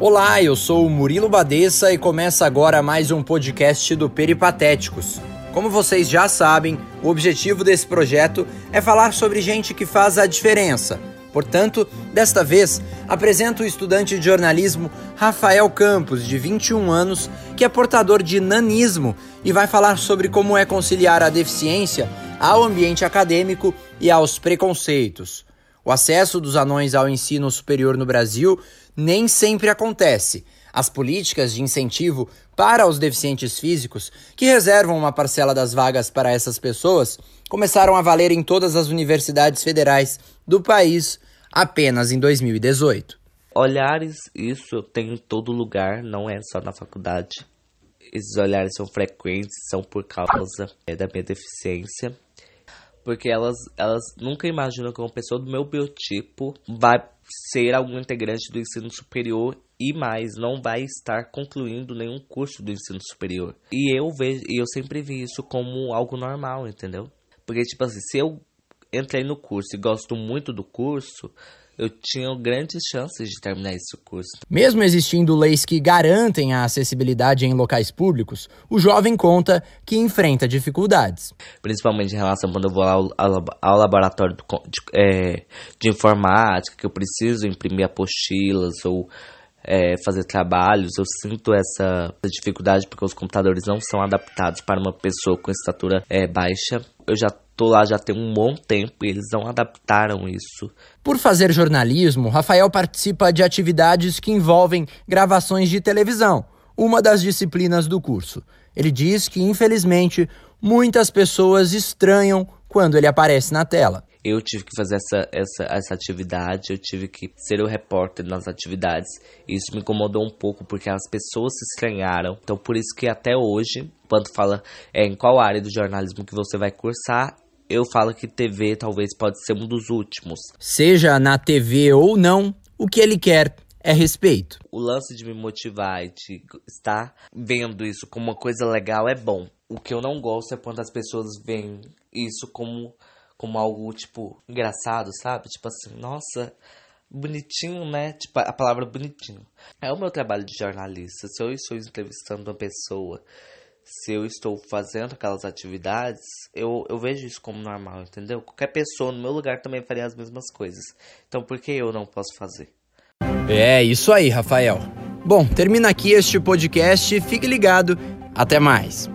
Olá, eu sou o Murilo Badeça e começa agora mais um podcast do Peripatéticos. Como vocês já sabem, o objetivo desse projeto é falar sobre gente que faz a diferença. Portanto, desta vez, apresento o estudante de jornalismo Rafael Campos, de 21 anos, que é portador de nanismo e vai falar sobre como é conciliar a deficiência ao ambiente acadêmico e aos preconceitos. O acesso dos anões ao ensino superior no Brasil nem sempre acontece. As políticas de incentivo para os deficientes físicos, que reservam uma parcela das vagas para essas pessoas, começaram a valer em todas as universidades federais do país apenas em 2018. Olhares, isso tem em todo lugar, não é só na faculdade. Esses olhares são frequentes, são por causa é, da minha deficiência porque elas, elas nunca imaginam que uma pessoa do meu biotipo vai ser algum integrante do ensino superior e mais não vai estar concluindo nenhum curso do ensino superior. E eu vejo, e eu sempre vi isso como algo normal, entendeu? Porque tipo assim, se eu entrei no curso e gosto muito do curso, eu tinha grandes chances de terminar esse curso. Mesmo existindo leis que garantem a acessibilidade em locais públicos, o jovem conta que enfrenta dificuldades. Principalmente em relação quando eu vou ao, ao, ao laboratório de, é, de informática, que eu preciso imprimir apostilas ou é, fazer trabalhos, eu sinto essa dificuldade porque os computadores não são adaptados para uma pessoa com estatura é, baixa. Eu já tô lá já tem um bom tempo e eles não adaptaram isso. Por fazer jornalismo, Rafael participa de atividades que envolvem gravações de televisão, uma das disciplinas do curso. Ele diz que, infelizmente, muitas pessoas estranham quando ele aparece na tela eu tive que fazer essa, essa, essa atividade, eu tive que ser o repórter nas atividades. Isso me incomodou um pouco porque as pessoas se estranharam. Então, por isso que até hoje, quando fala é, em qual área do jornalismo que você vai cursar, eu falo que TV talvez pode ser um dos últimos. Seja na TV ou não, o que ele quer é respeito. O lance de me motivar e de estar vendo isso como uma coisa legal é bom. O que eu não gosto é quando as pessoas veem isso como como algo, tipo, engraçado, sabe? Tipo assim, nossa, bonitinho, né? Tipo, a palavra bonitinho. É o meu trabalho de jornalista. Se eu estou entrevistando uma pessoa, se eu estou fazendo aquelas atividades, eu, eu vejo isso como normal, entendeu? Qualquer pessoa no meu lugar também faria as mesmas coisas. Então por que eu não posso fazer? É isso aí, Rafael. Bom, termina aqui este podcast. Fique ligado. Até mais.